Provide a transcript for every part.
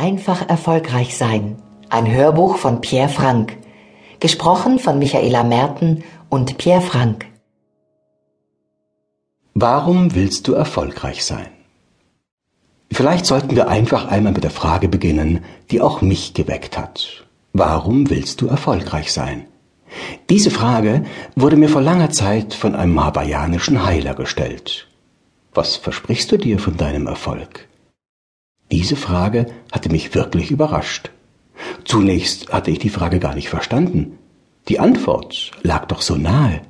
Einfach erfolgreich sein. Ein Hörbuch von Pierre Frank. Gesprochen von Michaela Merten und Pierre Frank. Warum willst du erfolgreich sein? Vielleicht sollten wir einfach einmal mit der Frage beginnen, die auch mich geweckt hat. Warum willst du erfolgreich sein? Diese Frage wurde mir vor langer Zeit von einem hawaiianischen Heiler gestellt. Was versprichst du dir von deinem Erfolg? Diese Frage hatte mich wirklich überrascht. Zunächst hatte ich die Frage gar nicht verstanden. Die Antwort lag doch so nahe.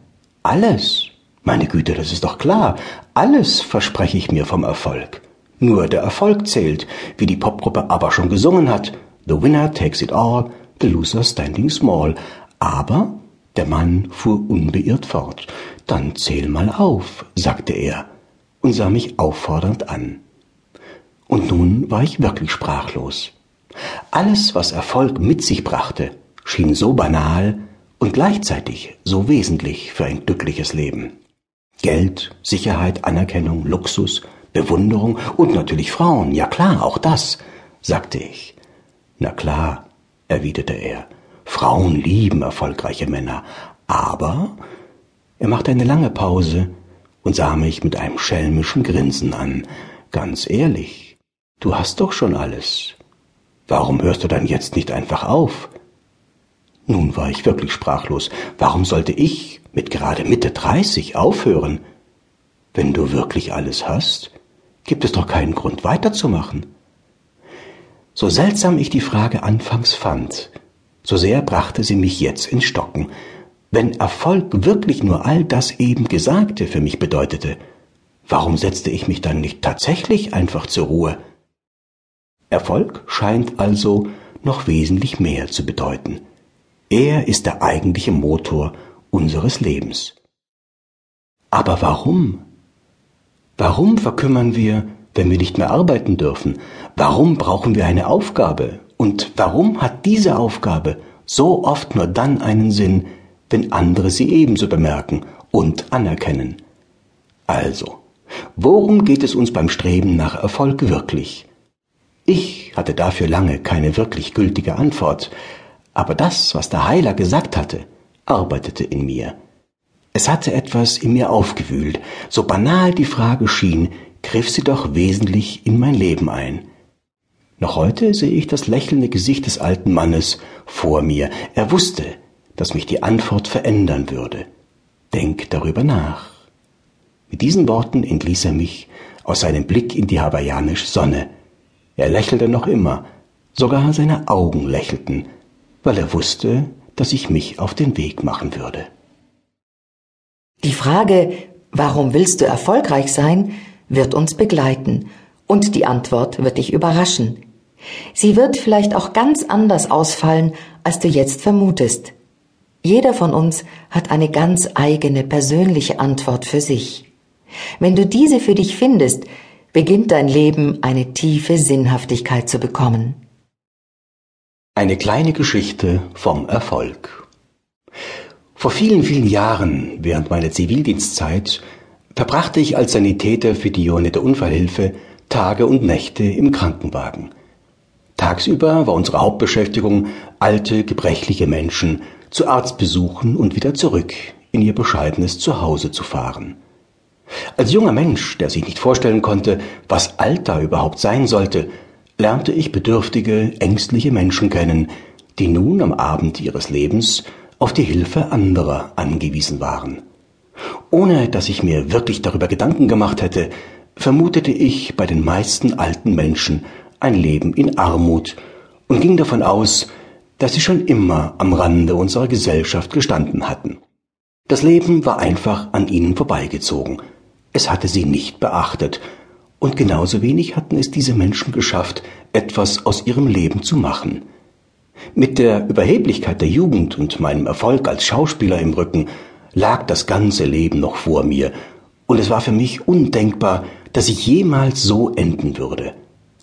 Alles. Meine Güte, das ist doch klar. Alles verspreche ich mir vom Erfolg. Nur der Erfolg zählt, wie die Popgruppe aber schon gesungen hat. The winner takes it all, the loser standing small. Aber der Mann fuhr unbeirrt fort. Dann zähl mal auf, sagte er und sah mich auffordernd an. Und nun war ich wirklich sprachlos. Alles, was Erfolg mit sich brachte, schien so banal und gleichzeitig so wesentlich für ein glückliches Leben. Geld, Sicherheit, Anerkennung, Luxus, Bewunderung und natürlich Frauen, ja klar, auch das, sagte ich. Na klar, erwiderte er, Frauen lieben erfolgreiche Männer, aber er machte eine lange Pause und sah mich mit einem schelmischen Grinsen an. Ganz ehrlich, du hast doch schon alles. Warum hörst du dann jetzt nicht einfach auf? Nun war ich wirklich sprachlos. Warum sollte ich mit gerade Mitte dreißig aufhören? Wenn du wirklich alles hast, gibt es doch keinen Grund weiterzumachen. So seltsam ich die Frage anfangs fand, so sehr brachte sie mich jetzt ins Stocken, wenn Erfolg wirklich nur all das eben Gesagte für mich bedeutete, warum setzte ich mich dann nicht tatsächlich einfach zur Ruhe? Erfolg scheint also noch wesentlich mehr zu bedeuten. Er ist der eigentliche Motor unseres Lebens. Aber warum? Warum verkümmern wir, wenn wir nicht mehr arbeiten dürfen? Warum brauchen wir eine Aufgabe? Und warum hat diese Aufgabe so oft nur dann einen Sinn, wenn andere sie ebenso bemerken und anerkennen. Also, worum geht es uns beim Streben nach Erfolg wirklich? Ich hatte dafür lange keine wirklich gültige Antwort, aber das, was der Heiler gesagt hatte, arbeitete in mir. Es hatte etwas in mir aufgewühlt, so banal die Frage schien, griff sie doch wesentlich in mein Leben ein. Noch heute sehe ich das lächelnde Gesicht des alten Mannes vor mir. Er wusste, dass mich die Antwort verändern würde. Denk darüber nach. Mit diesen Worten entließ er mich aus seinem Blick in die hawaiianische Sonne. Er lächelte noch immer, sogar seine Augen lächelten, weil er wusste, dass ich mich auf den Weg machen würde. Die Frage, warum willst du erfolgreich sein, wird uns begleiten und die Antwort wird dich überraschen. Sie wird vielleicht auch ganz anders ausfallen, als du jetzt vermutest. Jeder von uns hat eine ganz eigene persönliche Antwort für sich. Wenn du diese für dich findest, beginnt dein Leben eine tiefe Sinnhaftigkeit zu bekommen. Eine kleine Geschichte vom Erfolg. Vor vielen, vielen Jahren, während meiner Zivildienstzeit, verbrachte ich als Sanitäter für die Johanniter Unfallhilfe Tage und Nächte im Krankenwagen. Tagsüber war unsere Hauptbeschäftigung alte, gebrechliche Menschen zu Arztbesuchen und wieder zurück in ihr bescheidenes Zuhause zu fahren. Als junger Mensch, der sich nicht vorstellen konnte, was Alter überhaupt sein sollte, lernte ich bedürftige, ängstliche Menschen kennen, die nun am Abend ihres Lebens auf die Hilfe anderer angewiesen waren. Ohne dass ich mir wirklich darüber Gedanken gemacht hätte, vermutete ich bei den meisten alten Menschen ein Leben in Armut und ging davon aus, dass sie schon immer am Rande unserer Gesellschaft gestanden hatten. Das Leben war einfach an ihnen vorbeigezogen. Es hatte sie nicht beachtet, und genauso wenig hatten es diese Menschen geschafft, etwas aus ihrem Leben zu machen. Mit der Überheblichkeit der Jugend und meinem Erfolg als Schauspieler im Rücken lag das ganze Leben noch vor mir, und es war für mich undenkbar, dass ich jemals so enden würde.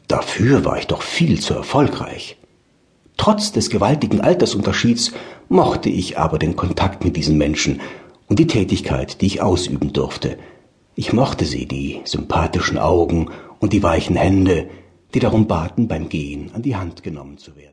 Dafür war ich doch viel zu erfolgreich. Trotz des gewaltigen Altersunterschieds mochte ich aber den Kontakt mit diesen Menschen und die Tätigkeit, die ich ausüben durfte. Ich mochte sie, die sympathischen Augen und die weichen Hände, die darum baten, beim Gehen an die Hand genommen zu werden.